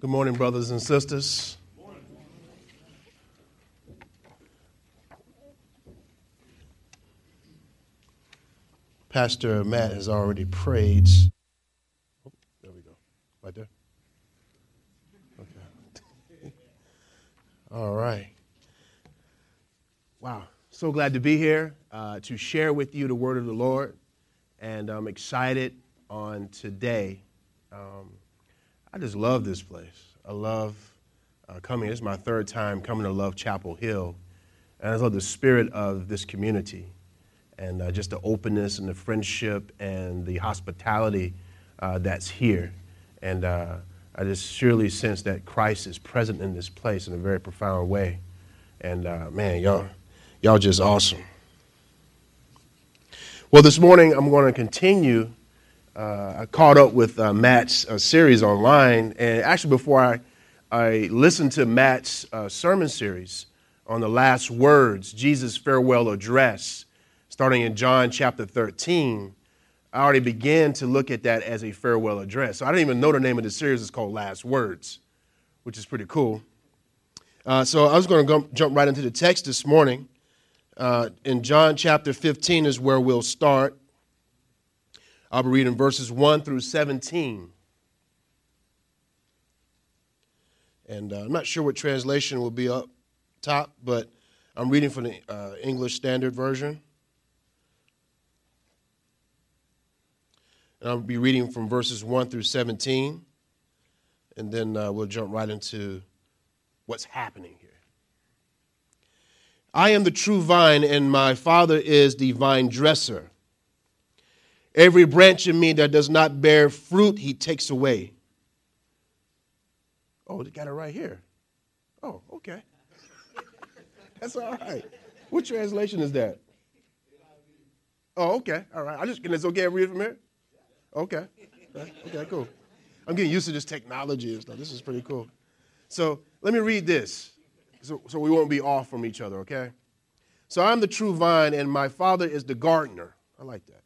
Good morning, brothers and sisters. Pastor Matt has already prayed. Oh, there we go. Right there. Okay. All right. Wow. So glad to be here uh, to share with you the word of the Lord. And I'm excited on today. Um, I just love this place. I love uh, coming. This is my third time coming to Love Chapel Hill. And I love the spirit of this community and uh, just the openness and the friendship and the hospitality uh, that's here. And uh, I just surely sense that Christ is present in this place in a very profound way. And uh, man, y'all, y'all just awesome. Well, this morning I'm going to continue. Uh, I caught up with uh, Matt's series online, and actually before I, I listened to Matt's sermon series on the last words, Jesus' farewell address starting in John chapter 13, I already began to look at that as a farewell address. So I didn't even know the name of the series. It's called Last Words, which is pretty cool. Uh, so I was going to jump right into the text this morning. Uh, in John chapter 15 is where we'll start. I'll be reading verses 1 through 17. And uh, I'm not sure what translation will be up top, but I'm reading from the uh, English Standard Version. And I'll be reading from verses 1 through 17, and then uh, we'll jump right into what's happening here. I am the true vine, and my Father is the vine dresser. Every branch in me that does not bear fruit, he takes away. Oh, they got it right here. Oh, okay. That's all right. What translation is that? Oh, okay. All right. I just can it's okay read from here? Okay. Okay, cool. I'm getting used to this technology and stuff. This is pretty cool. So let me read this so, so we won't be off from each other, okay? So I'm the true vine, and my father is the gardener. I like that.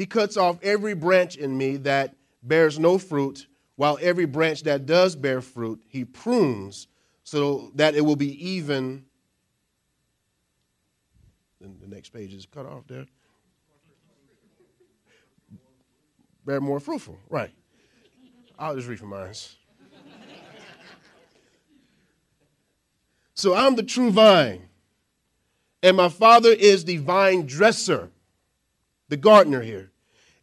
He cuts off every branch in me that bears no fruit, while every branch that does bear fruit, he prunes so that it will be even. And the next page is cut off there bear more fruitful. Right. I'll just read from mine. so I'm the true vine, and my father is the vine dresser, the gardener here.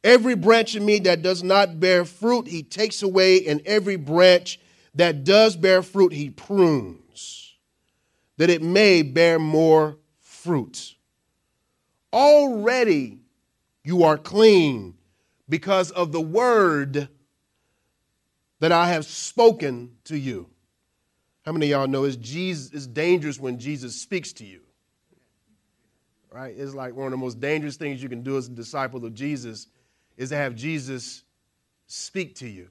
Every branch in me that does not bear fruit, he takes away, and every branch that does bear fruit, he prunes, that it may bear more fruit. Already you are clean because of the word that I have spoken to you. How many of y'all know it's, Jesus, it's dangerous when Jesus speaks to you? Right? It's like one of the most dangerous things you can do as a disciple of Jesus is to have Jesus speak to you.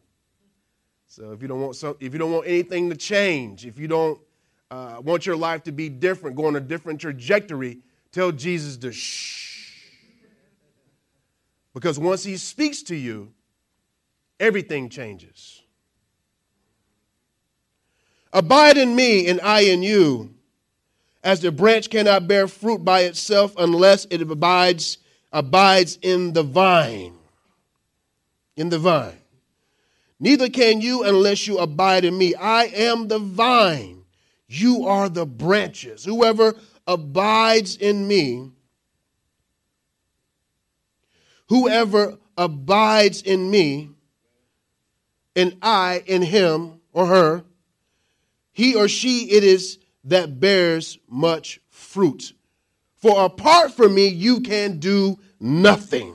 So if you don't want some, if you don't want anything to change, if you don't uh, want your life to be different, go on a different trajectory, tell Jesus to shh because once he speaks to you, everything changes. Abide in me, and I in you, as the branch cannot bear fruit by itself unless it abides, abides in the vine. In the vine. Neither can you unless you abide in me. I am the vine. You are the branches. Whoever abides in me Whoever abides in me, and I in him or her, he or she it is that bears much fruit. For apart from me, you can do nothing.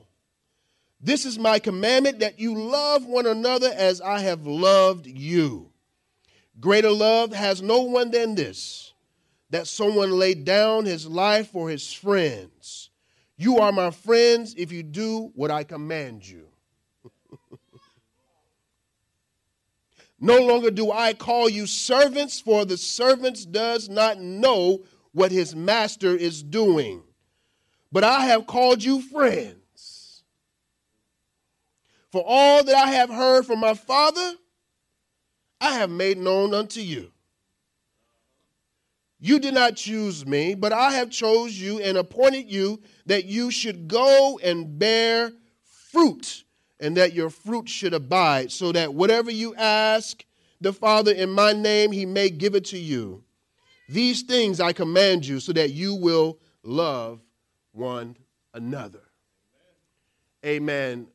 This is my commandment that you love one another as I have loved you. Greater love has no one than this that someone laid down his life for his friends. You are my friends if you do what I command you. no longer do I call you servants, for the servant does not know what his master is doing. But I have called you friends. For all that I have heard from my Father, I have made known unto you. You did not choose me, but I have chose you and appointed you that you should go and bear fruit, and that your fruit should abide, so that whatever you ask the Father in my name, he may give it to you. These things I command you, so that you will love one another. Amen.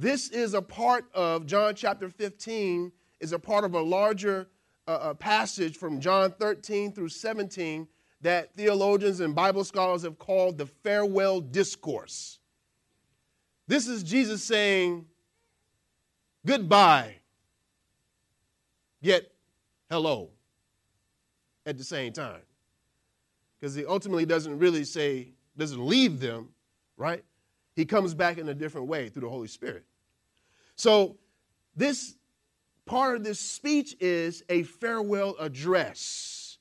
This is a part of John chapter 15, is a part of a larger a, passage from John 13 through 17 that theologians and Bible scholars have called the farewell discourse. This is Jesus saying goodbye, yet hello at the same time. Because he ultimately doesn't really say, doesn't leave them, right? He comes back in a different way through the Holy Spirit. So, this part of this speech is a farewell address.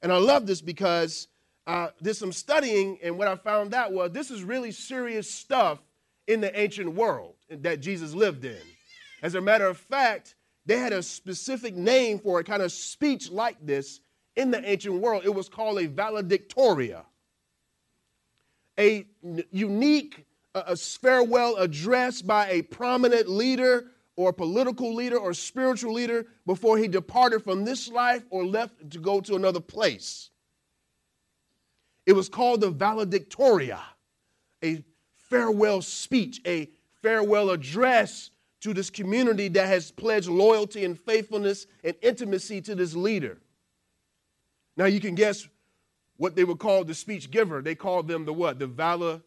And I love this because uh, did some studying, and what I found out was this is really serious stuff in the ancient world that Jesus lived in. As a matter of fact, they had a specific name for a kind of speech like this in the ancient world. It was called a valedictoria, a unique a farewell address by a prominent leader or political leader or spiritual leader before he departed from this life or left to go to another place. It was called the valedictoria, a farewell speech, a farewell address to this community that has pledged loyalty and faithfulness and intimacy to this leader. Now you can guess what they would call the speech giver. They called them the what? The valedictorian.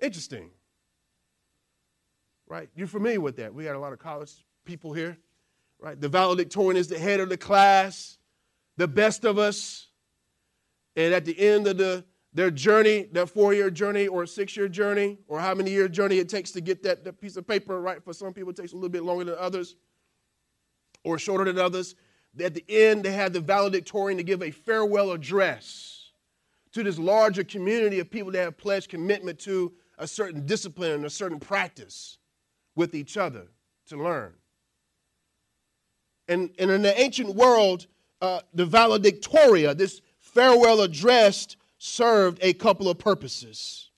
Interesting right? You're familiar with that. We got a lot of college people here, right? The valedictorian is the head of the class, the best of us. And at the end of the, their journey, their four year journey or six year journey, or how many year journey it takes to get that, that piece of paper, right? For some people, it takes a little bit longer than others or shorter than others. At the end, they had the valedictorian to give a farewell address to this larger community of people that have pledged commitment to a certain discipline and a certain practice with each other to learn. And, and in the ancient world, uh, the valedictoria, this farewell address, served a couple of purposes.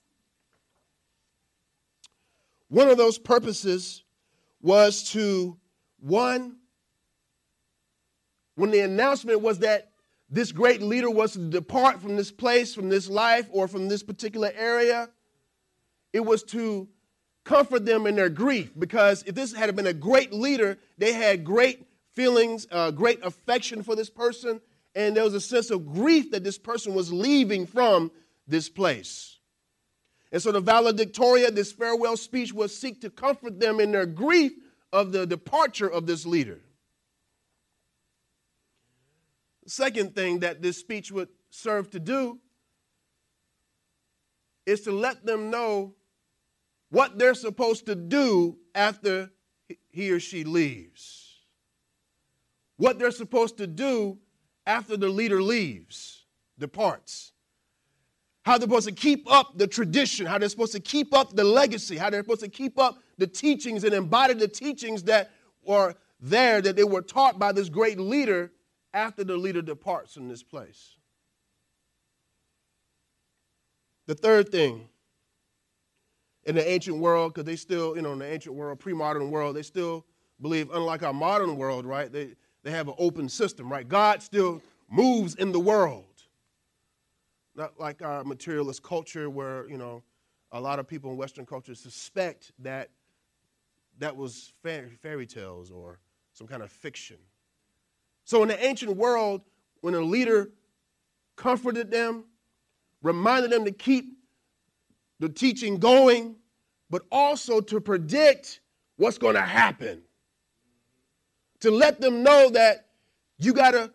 One of those purposes was to, one, when the announcement was that this great leader was to depart from this place, from this life, or from this particular area, it was to comfort them in their grief because if this had been a great leader, they had great feelings, uh, great affection for this person, and there was a sense of grief that this person was leaving from this place. And so the valedictoria, this farewell speech, was seek to comfort them in their grief of the departure of this leader. Second thing that this speech would serve to do is to let them know what they're supposed to do after he or she leaves, what they're supposed to do after the leader leaves, departs, how they're supposed to keep up the tradition, how they're supposed to keep up the legacy, how they're supposed to keep up the teachings and embody the teachings that were there, that they were taught by this great leader after the leader departs from this place. The third thing in the ancient world, because they still, you know, in the ancient world, pre-modern world, they still believe, unlike our modern world, right? They they have an open system, right? God still moves in the world. Not like our materialist culture where, you know, a lot of people in Western culture suspect that that was fairy tales or some kind of fiction. So in the ancient world, when a leader comforted them, reminded them to keep the teaching going, but also to predict what's going to happen. To let them know that you got to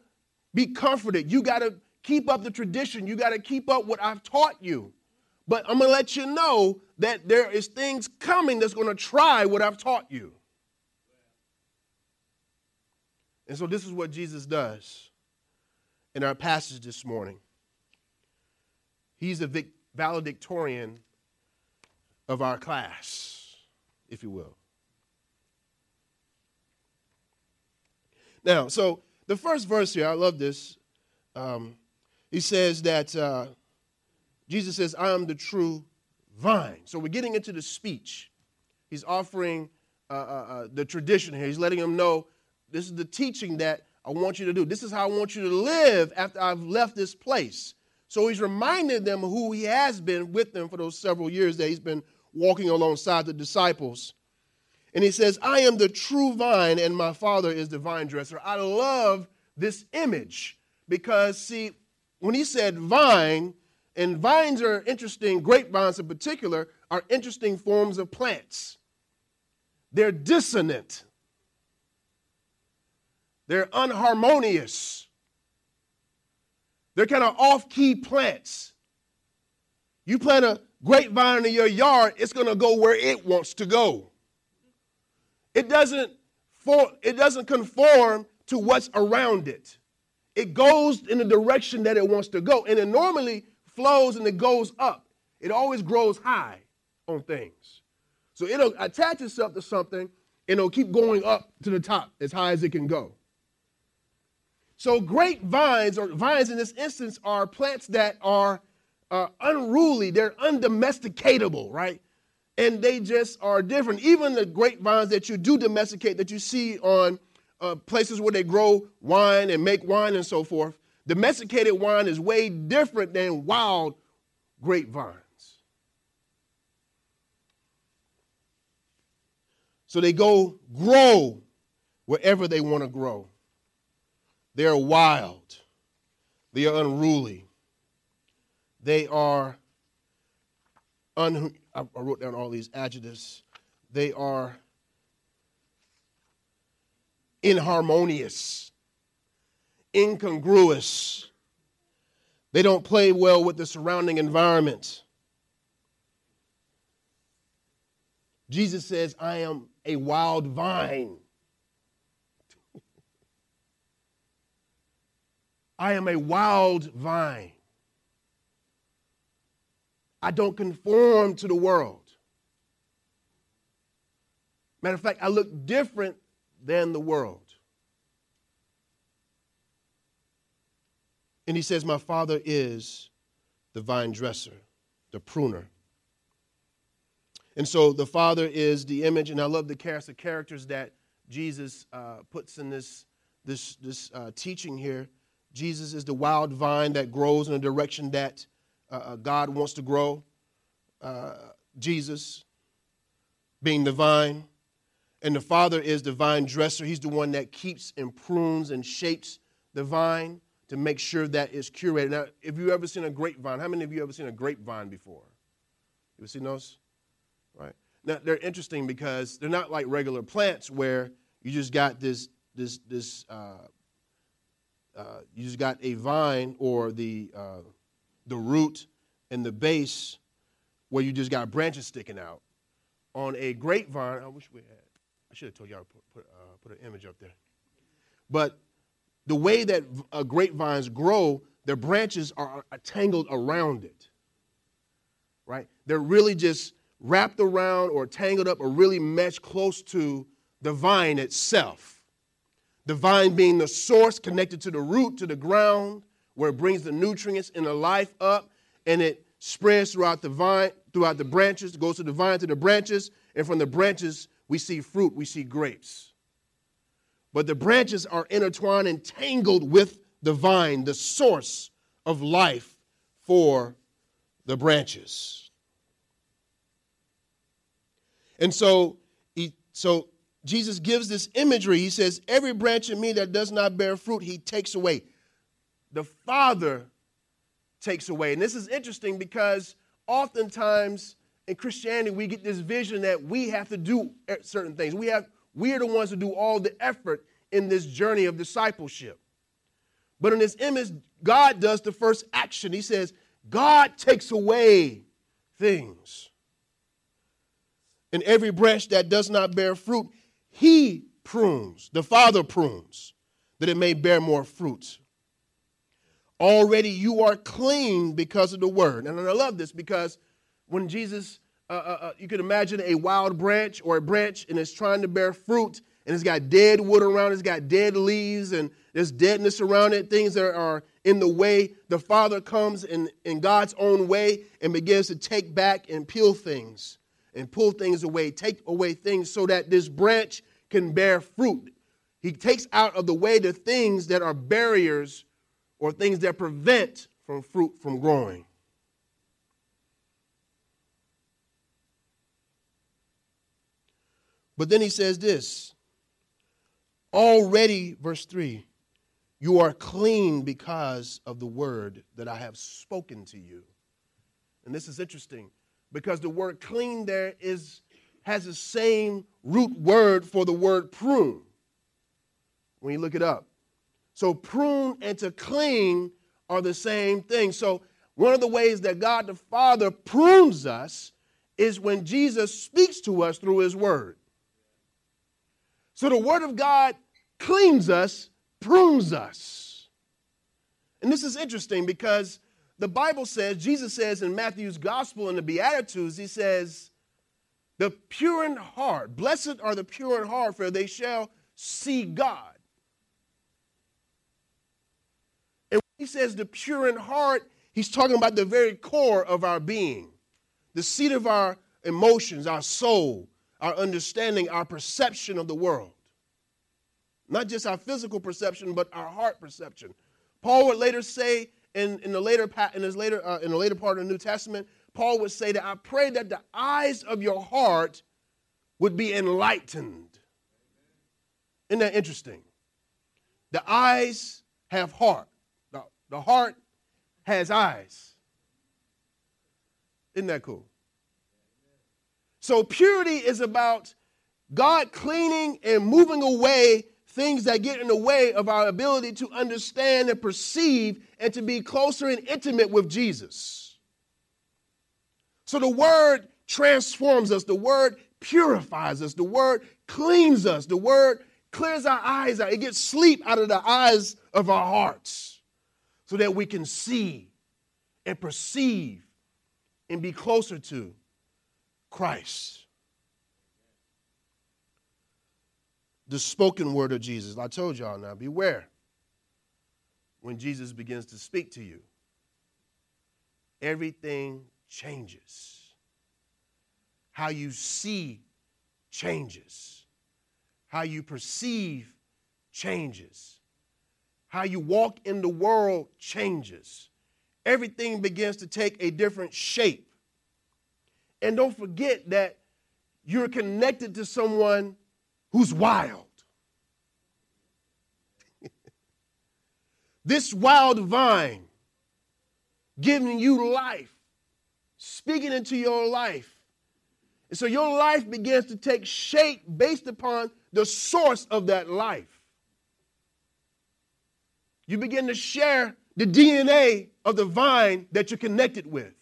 be comforted. You got to keep up the tradition. You got to keep up what I've taught you. But I'm going to let you know that there is things coming that's going to try what I've taught you. And so this is what Jesus does in our passage this morning. He's the valedictorian of our class, if you will. Now, so the first verse here, I love this. Um, he says that uh, Jesus says, I am the true vine. So we're getting into the speech. He's offering uh, uh, uh, the tradition here. He's letting them know this is the teaching that I want you to do. This is how I want you to live after I've left this place. So he's reminding them who he has been with them for those several years that he's been walking alongside the disciples. And he says, I am the true vine, and my father is the vine dresser. I love this image because, see, when he said vine, and vines are interesting, grapevines in particular, are interesting forms of plants. They're dissonant, they're unharmonious, they're kind of off key plants. You plant a grapevine in your yard, it's going to go where it wants to go. It doesn't, for, it doesn't conform to what's around it. It goes in the direction that it wants to go. And it normally flows and it goes up. It always grows high on things. So it'll attach itself to something and it'll keep going up to the top as high as it can go. So grapevines, or vines in this instance, are plants that are uh, unruly, they're undomesticatable, right? And they just are different. Even the grapevines that you do domesticate, that you see on uh, places where they grow wine and make wine and so forth, Domesticated wine is way different than wild grapevines. So they go grow wherever they want to grow. They are wild. They are unruly. They are, un- I wrote down all these adjectives. They are inharmonious incongruous. They don't play well with the surrounding environment. Jesus says, I am a wild vine. I am a wild vine. I don't conform to the world. Matter of fact, I look different than the world. And he says, My father is the vine dresser, the pruner. And so the father is the image, and I love the cast of characters that Jesus uh, puts in this, this, this uh, teaching here. Jesus is the wild vine that grows in a direction that uh, uh God wants to grow. Uh, Jesus being the vine. And the Father is the vine dresser. He's the one that keeps and prunes and shapes the vine to make sure that it's curated. Now, if you ever seen a grapevine, how many of you ever seen a grapevine before? You ever seen those? Right. Now they're interesting because they're not like regular plants where you just got this this this uh, uh, you just got a vine or the uh, the root and the base where you just got branches sticking out. On a grapevine, I wish we had. I should have told y'all to put put, uh, put an image up there. But the way that uh, grapevines grow, their branches are, are tangled around it. Right? They're really just wrapped around or tangled up or really meshed close to the vine itself. The vine being the source connected to the root, to the ground, where it brings the nutrients and the life up, and it spreads throughout the vine, throughout the branches, goes to the vine to the branches, and from the branches we see fruit, we see grapes. But the branches are intertwined and tangled with the vine, the source of life for the branches. And so, so Jesus gives this imagery. He says, Every branch in me that does not bear fruit, he takes away. The Father takes away. And this is interesting because oftentimes in Christianity, we get this vision that we have to do certain things. We have, we are the ones who do all the effort in this journey of discipleship. But in this image, God does the first action. He says, God takes away things. And every branch that does not bear fruit, He prunes, the Father prunes, that it may bear more fruit. Already you are clean because of the word. And I love this because when Jesus, uh, uh, uh, you can imagine a wild branch or a branch and it's trying to bear fruit and it's got dead wood around it, it's got dead leaves and there's deadness around it, things that are in the way. The Father comes in, in God's own way and begins to take back and peel things and pull things away, take away things so that this branch can bear fruit. He takes out of the way the things that are barriers or things that prevent from fruit from growing. But then he says this already, verse 3 you are clean because of the word that I have spoken to you. And this is interesting because the word clean there is has the same root word for the word prune when you look it up. So prune and to clean are the same thing. So one of the ways that God the Father prunes us is when Jesus speaks to us through his word. So the word of God cleans us, prunes us. And this is interesting because the Bible says, Jesus says in Matthew's gospel in the Beatitudes, he says, the pure in heart, blessed are the pure in heart, for they shall see God. And when he says the pure in heart, he's talking about the very core of our being, the seat of our emotions, our soul, our understanding, our perception of the world. Not just our physical perception, but our heart perception. Paul would later say in, in the later in his later uh, in the later part of the New Testament, Paul would say that I pray that the eyes of your heart would be enlightened. Isn't that interesting? The eyes have heart. The heart has eyes. Isn't that cool? So, purity is about God cleaning and moving away things that get in the way of our ability to understand and perceive and to be closer and intimate with Jesus. So, the word transforms us, the word purifies us, the word cleans us, the word clears our eyes out. It gets sleep out of the eyes of our hearts so that we can see and perceive and be closer to Christ. The spoken word of Jesus. I told y'all now, beware when Jesus begins to speak to you. Everything changes. How you see changes. How you perceive changes how you walk in the world changes. Everything begins to take a different shape. And don't forget that you're connected to someone who's wild. this wild vine giving you life, speaking into your life. And so your life begins to take shape based upon the source of that life you begin to share the DNA of the vine that you're connected with.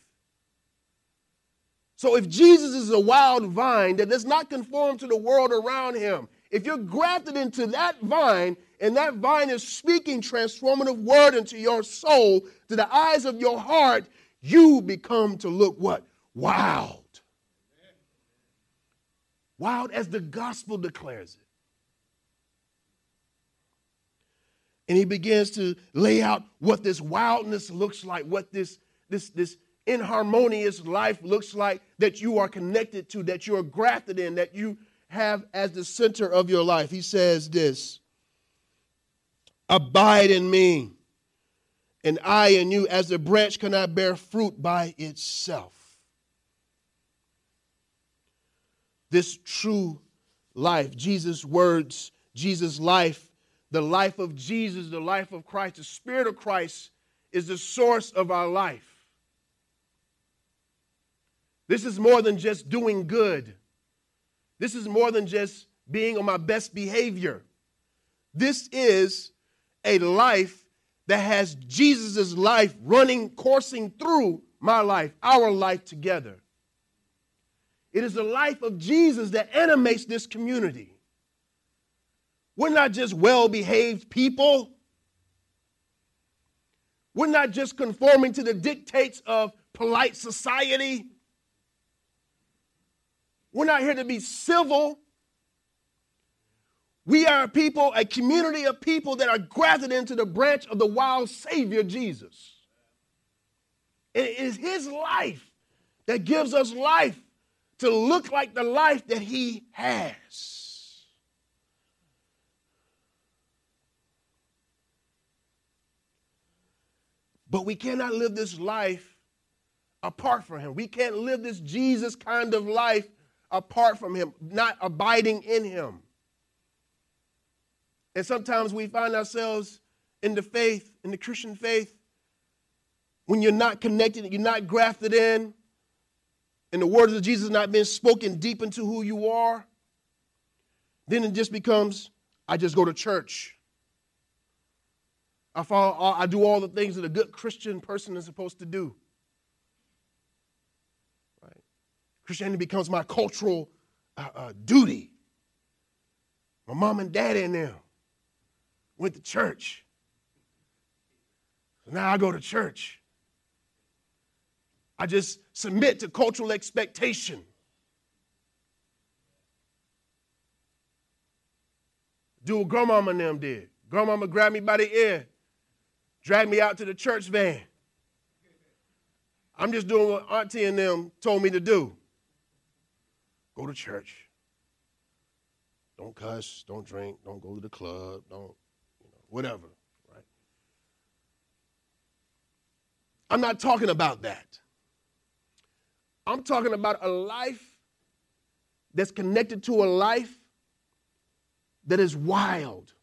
So if Jesus is a wild vine that does not conform to the world around him, if you're grafted into that vine and that vine is speaking transformative word into your soul, to the eyes of your heart, you become to look what? Wild. Wild as the gospel declares it. and he begins to lay out what this wildness looks like, what this, this, this inharmonious life looks like that you are connected to, that you are grafted in, that you have as the center of your life. He says this Abide in me, and I in you, as the branch cannot bear fruit by itself. This true life, Jesus' words, Jesus' life, the life of Jesus, the life of Christ, the Spirit of Christ is the source of our life. This is more than just doing good. This is more than just being on my best behavior. This is a life that has Jesus' life running, coursing through my life, our life together. It is the life of Jesus that animates this community. We're not just well behaved people. We're not just conforming to the dictates of polite society. We're not here to be civil. We are a people, a community of people that are grafted into the branch of the wild Savior Jesus. It is His life that gives us life to look like the life that He has. But we cannot live this life apart from Him. We can't live this Jesus kind of life apart from Him, not abiding in Him. And sometimes we find ourselves in the faith, in the Christian faith, when you're not connected, you're not grafted in, and the words of Jesus not being spoken deep into who you are, then it just becomes I just go to church. I follow, I do all the things that a good Christian person is supposed to do. Christianity becomes my cultural uh, uh, duty. My mom and dad in them went to church. So now I go to church. I just submit to cultural expectation. Do what grandmama and them did. Grandmama grabbed me by the ear, dragged me out to the church van. I'm just doing what auntie and them told me to do. Go to church. Don't cuss, don't drink, don't go to the club, don't, you know, whatever, right? I'm not talking about that. I'm talking about a life that's connected to a life that is wild,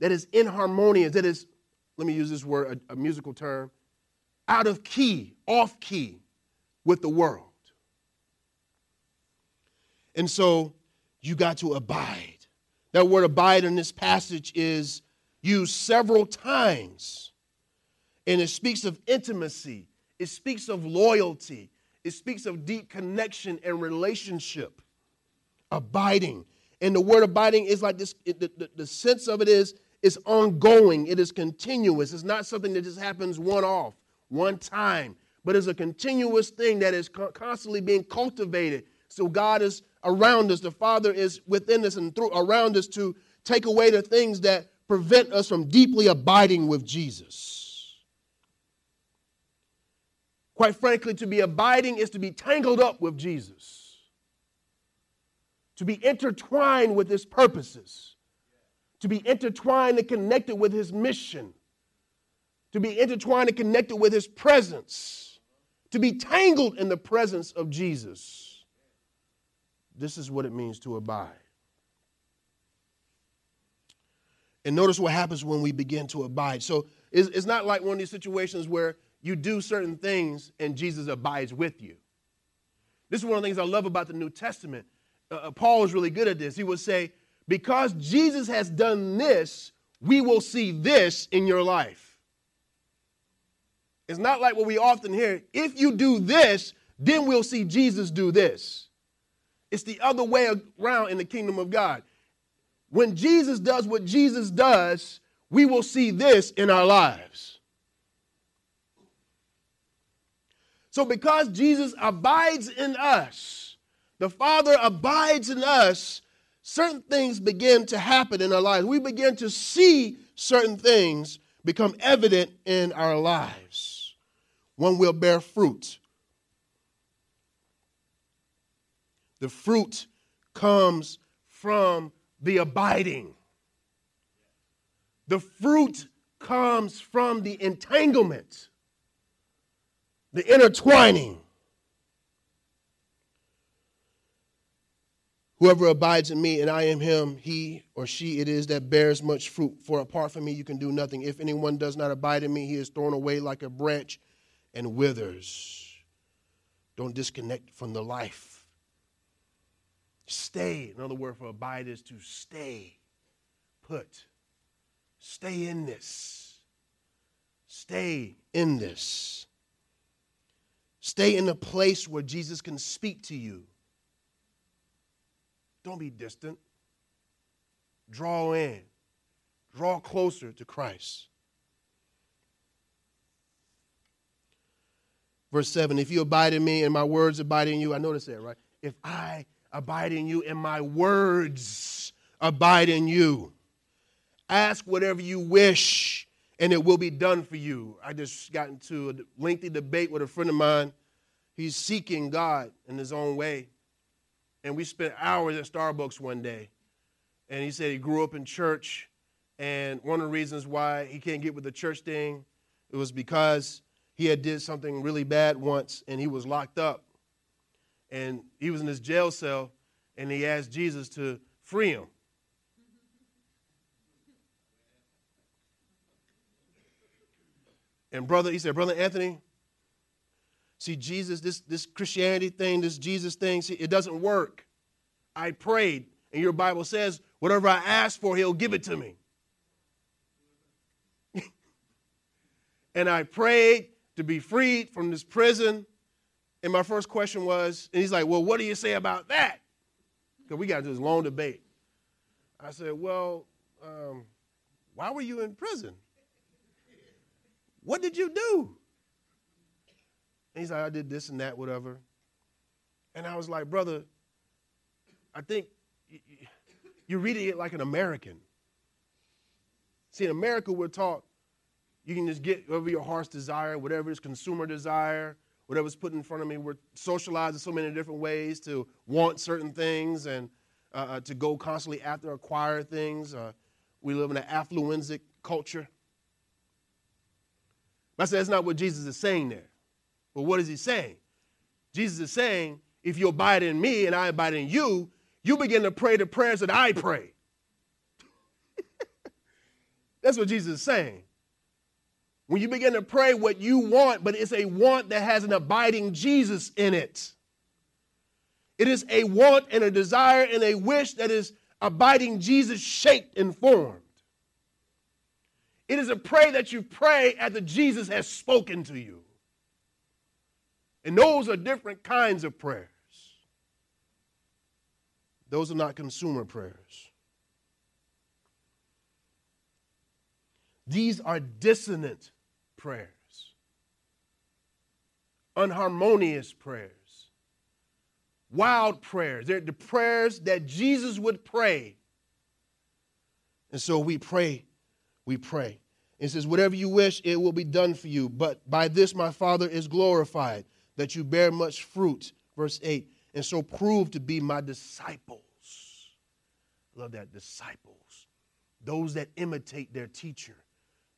that is inharmonious, that is, let me use this word, a, a musical term, out of key, off key with the world. And so you got to abide. That word abide in this passage is used several times. And it speaks of intimacy, it speaks of loyalty, it speaks of deep connection and relationship. Abiding. And the word abiding is like this it, the, the, the sense of it is it's ongoing, it is continuous. It's not something that just happens one off, one time, but it's a continuous thing that is constantly being cultivated. So God is around us. The Father is within us and through around us to take away the things that prevent us from deeply abiding with Jesus. Quite frankly, to be abiding is to be tangled up with Jesus, to be intertwined with his purposes, to be intertwined and connected with his mission, to be intertwined and connected with his presence, to be tangled in the presence of Jesus. This is what it means to abide. And notice what happens when we begin to abide. So it's, it's not like one of these situations where you do certain things and Jesus abides with you. This is one of the things I love about the New Testament. Uh, uh Paul is really good at this. He would say, Because Jesus has done this, we will see this in your life. It's not like what we often hear if you do this, then we'll see Jesus do this. It's the other way around in the kingdom of God. When Jesus does what Jesus does, we will see this in our lives. So, because Jesus abides in us, the Father abides in us, certain things begin to happen in our lives. We begin to see certain things become evident in our lives. One will bear fruit, The fruit comes from the abiding. The fruit comes from the entanglement, the intertwining. Whoever abides in me and I am him, he or she it is that bears much fruit. For apart from me, you can do nothing. If anyone does not abide in me, he is thrown away like a branch and withers. Don't disconnect from the life. Stay. Another word for abide is to stay put. Stay in this. Stay in this. Stay in a place where Jesus can speak to you. Don't be distant. Draw in. Draw closer to Christ. Verse 7 If you abide in me and my words abide in you, I notice that, right? If I abide in you and my words abide in you, ask whatever you wish and it will be done for you. I just got into a lengthy debate with a friend of mine. He's seeking God in his own way. And we spent hours at Starbucks one day. And he said he grew up in church. And one of the reasons why he can't get with the church thing, it was because he had did something really bad once and he was locked up and he was in his jail cell and he asked jesus to free him and brother he said brother anthony see jesus this, this christianity thing this jesus thing see, it doesn't work i prayed and your bible says whatever i ask for he'll give it to me and i prayed to be freed from this prison. And my first question was, and he's like, Well, what do you say about that? Because we got into this long debate. I said, Well, um, why were you in prison? What did you do? And he's like, I did this and that, whatever. And I was like, Brother, I think you're reading it like an American. See, in America, we're taught you can just get whatever your heart's desire, whatever is consumer desire, whatever's put in front of me. We're socialized in so many different ways to want certain things and uh, uh, to go constantly after acquire things. Uh, we live in an affluenzic culture. I said that's not what Jesus is saying there. But what is he saying? Jesus is saying, if you abide in me and I abide in you, you begin to pray the prayers that I pray. that's what Jesus is saying. When you begin to pray what you want, but it's a want that has an abiding Jesus in it. It is a want and a desire and a wish that is abiding Jesus shaped and formed. It is a pray that you pray after Jesus has spoken to you. And those are different kinds of prayers. Those are not consumer prayers. These are dissonant prayers, unharmonious prayers, wild prayers. They're the prayers that Jesus would pray. And so we pray, we pray. It says, Whatever you wish, it will be done for you. But by this my Father is glorified, that you bear much fruit. Verse 8. And so prove to be my disciples. Love that, disciples. Those that imitate their teacher,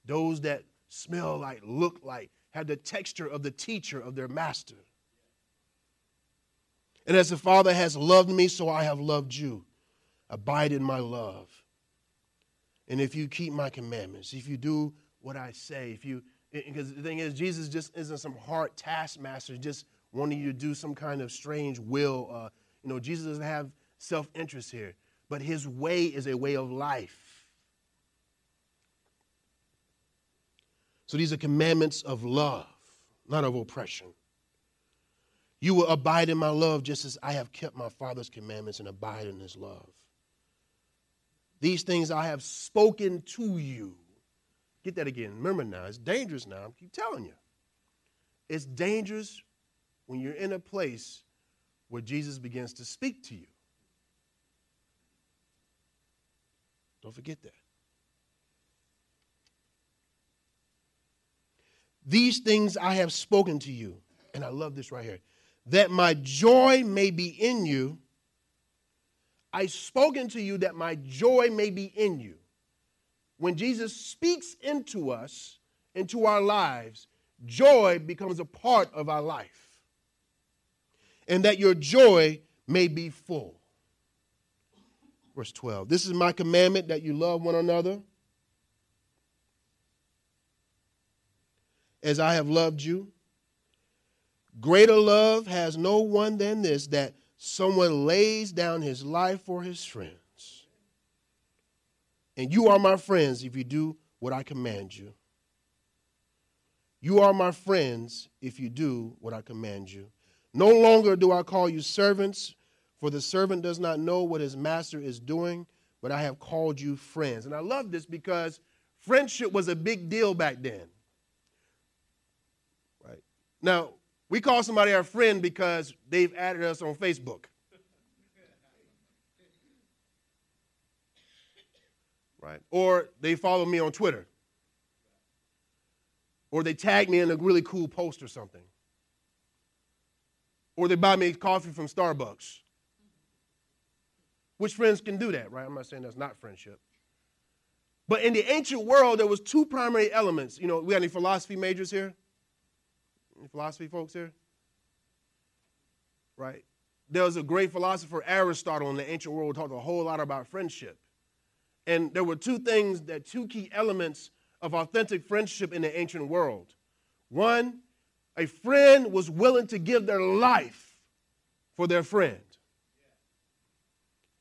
those that smell like, look like, had the texture of the teacher of their master. And as the Father has loved me, so I have loved you. Abide in my love. And if you keep my commandments, if you do what I say, if you, because the thing is, Jesus just isn't some hard taskmaster, just wanting you to do some kind of strange will. Uh, you know, Jesus doesn't have self interest here, but his way is a way of life. So these are commandments of love, not of oppression. You will abide in my love just as I have kept my Father's commandments and abide in his love. These things I have spoken to you. Get that again. Remember now, it's dangerous now. I keep telling you. It's dangerous when you're in a place where Jesus begins to speak to you. Don't forget that. These things I have spoken to you. And I love this right here that my joy may be in you I spoken to you that my joy may be in you. When Jesus speaks into us, into our lives, joy becomes a part of our life. And that your joy may be full. Verse 12 This is my commandment that you love one another as I have loved you. Greater love has no one than this that someone lays down his life for his friends. And you are my friends if you do what I command you. You are my friends if you do what I command you. No longer do I call you servants, for the servant does not know what his master is doing, but I have called you friends. And I love this because friendship was a big deal back then. Now, we call somebody our friend because they've added us on Facebook. Right? Or they follow me on Twitter. Or they tag me in a really cool post or something. Or they buy me coffee from Starbucks. Which friends can do that, right? I'm not saying that's not friendship. But in the ancient world, there was two primary elements. You know, we got any philosophy majors here? Philosophy folks here? Right? There was a great philosopher, Aristotle, in the ancient world, talked a whole lot about friendship. And there were two things that two key elements of authentic friendship in the ancient world. One, a friend was willing to give their life for their friend.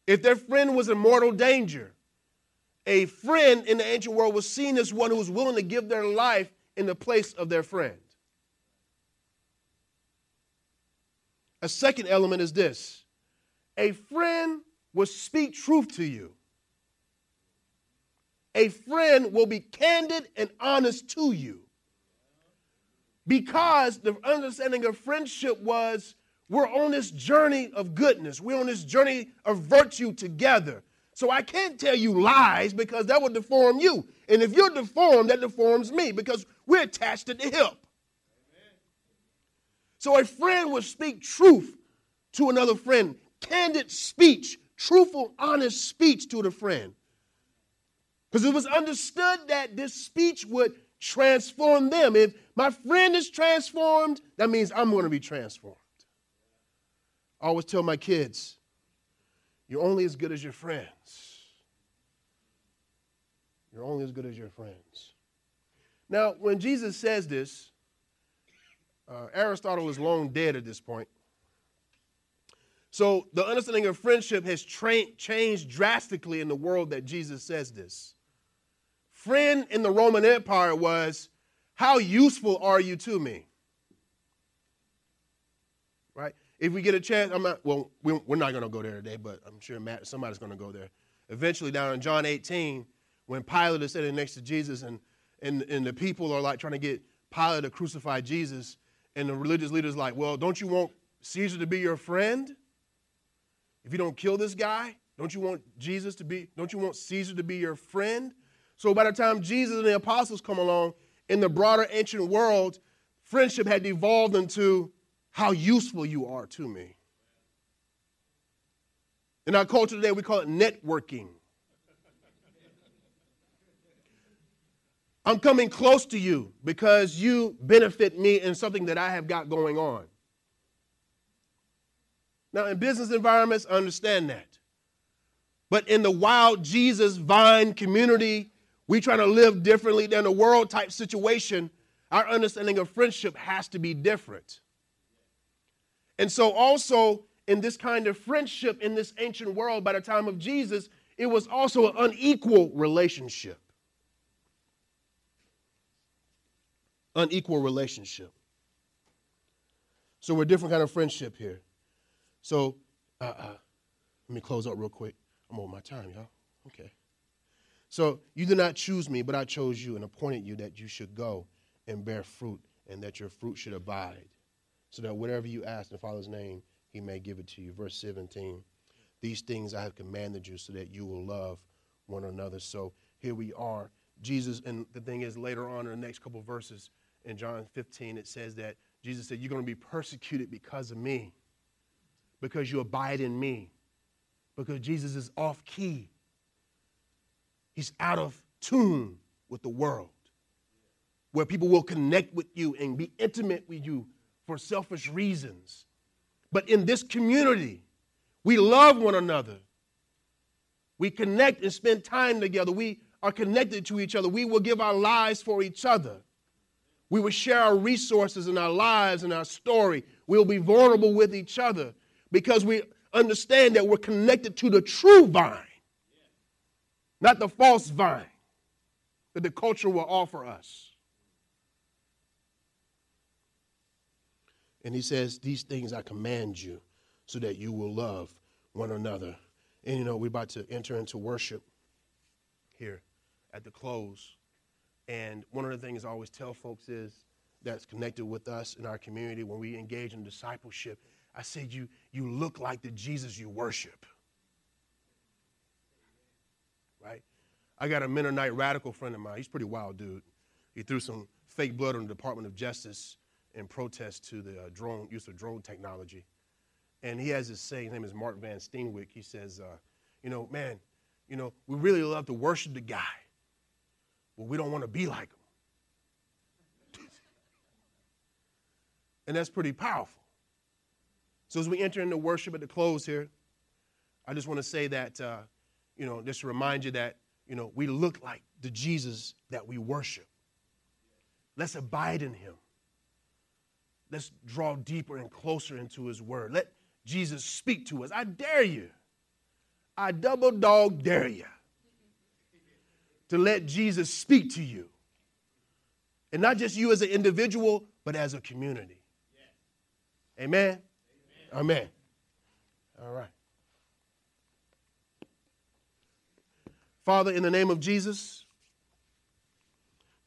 If their friend was in mortal danger, a friend in the ancient world was seen as one who was willing to give their life in the place of their friend. A second element is this a friend will speak truth to you. A friend will be candid and honest to you. Because the understanding of friendship was we're on this journey of goodness, we're on this journey of virtue together. So I can't tell you lies because that would deform you. And if you're deformed, that deforms me because we're attached at the hip. So a friend would speak truth to another friend, candid speech, truthful, honest speech to the friend. Because it was understood that this speech would transform them. If my friend is transformed, that means I'm going to be transformed. I always tell my kids, you're only as good as your friends. You're only as good as your friends. Now, when Jesus says this, uh, Aristotle is long dead at this point. So the understanding of friendship has tra- changed drastically in the world that Jesus says this. Friend in the Roman Empire was, How useful are you to me? Right? If we get a chance, I'm not, well, we're not going to go there today, but I'm sure Matt, somebody's going to go there. Eventually, down in John 18, when Pilate is sitting next to Jesus and, and, and the people are like trying to get Pilate to crucify Jesus, and the religious leader's like, Well, don't you want Caesar to be your friend? If you don't kill this guy, don't you want Jesus to be, don't you want Caesar to be your friend? So by the time Jesus and the apostles come along, in the broader ancient world, friendship had evolved into how useful you are to me. In our culture today, we call it networking. I'm coming close to you because you benefit me in something that I have got going on. Now, in business environments, I understand that. But in the wild Jesus vine community, we try to live differently than a world type situation. Our understanding of friendship has to be different. And so, also in this kind of friendship in this ancient world, by the time of Jesus, it was also an unequal relationship. Unequal relationship. So we're a different kind of friendship here. So uh, uh, let me close up real quick. I'm over my time, y'all. Okay. So you did not choose me, but I chose you and appointed you that you should go and bear fruit, and that your fruit should abide, so that whatever you ask in the Father's name, he may give it to you. Verse 17. These things I have commanded you so that you will love one another. So here we are. Jesus, and the thing is, later on in the next couple verses, in John 15, it says that Jesus said, You're going to be persecuted because of me, because you abide in me. because Jesus is off key. He's out of tune with the world, where people will connect with you and be intimate with you for selfish reasons. But in this community, we love one another. We connect and spend time together. We are connected to each other. We will give our lives for each other. We will share our resources and our lives and our story. We'll be vulnerable with each other because we understand that we're connected to the true vine, not the false vine that the culture will offer us. And he says, These things I command you so that you will love one another. And you know, we're about to enter into worship here at the close. And one of the things I always tell folks is that's connected with us in our community when we engage in discipleship, I said, You, you look like the Jesus you worship. Right? I got a Mennonite radical friend of mine. He's pretty wild dude. He threw some fake blood on the Department of Justice in protest to the uh, drone use of drone technology. And he has this saying, his name is Mark Van Steenwyk. He says, uh, you know, man, you know, we really love to worship the guy, but we don't want to be like them. and that's pretty powerful. So as we enter into worship at the close here, I just want to say that, uh, you know, just to remind you that, you know, we look like the Jesus that we worship. Let's abide in him. Let's draw deeper and closer into his word. Let Jesus speak to us. I dare you. I double dog dare you to let Jesus speak to you. And not just you as an individual, but as a community. Amen. Amen. All right. Father, in the name of Jesus,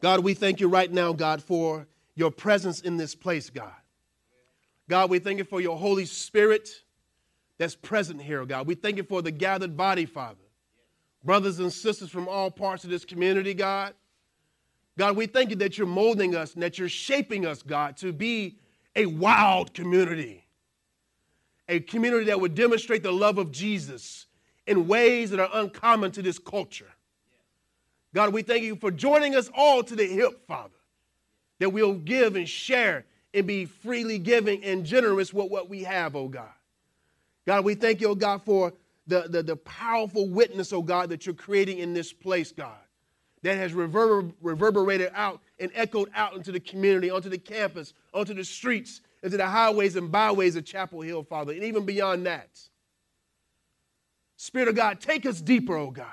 God, we thank you right now, God, for your presence in this place, God. God, we thank you for your Holy Spirit that's present here, God. We thank you for the gathered body, Father. Brothers and sisters from all parts of this community, God. God, we thank you that you're molding us and that you're shaping us, God, to be a wild community a community that would demonstrate the love of Jesus in ways that are uncommon to this culture. God, we thank you for joining us all to the hip, Father, that we'll give and share and be freely giving and generous with what we have, oh God. God, we thank you, oh God, for the, the, the powerful witness, oh God, that you're creating in this place, God, that has reverber, reverberated out and echoed out into the community, onto the campus, onto the streets, into the highways and byways of Chapel Hill, Father, and even beyond that. Spirit of God, take us deeper, oh God.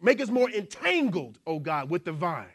Make us more entangled, oh God, with the vine.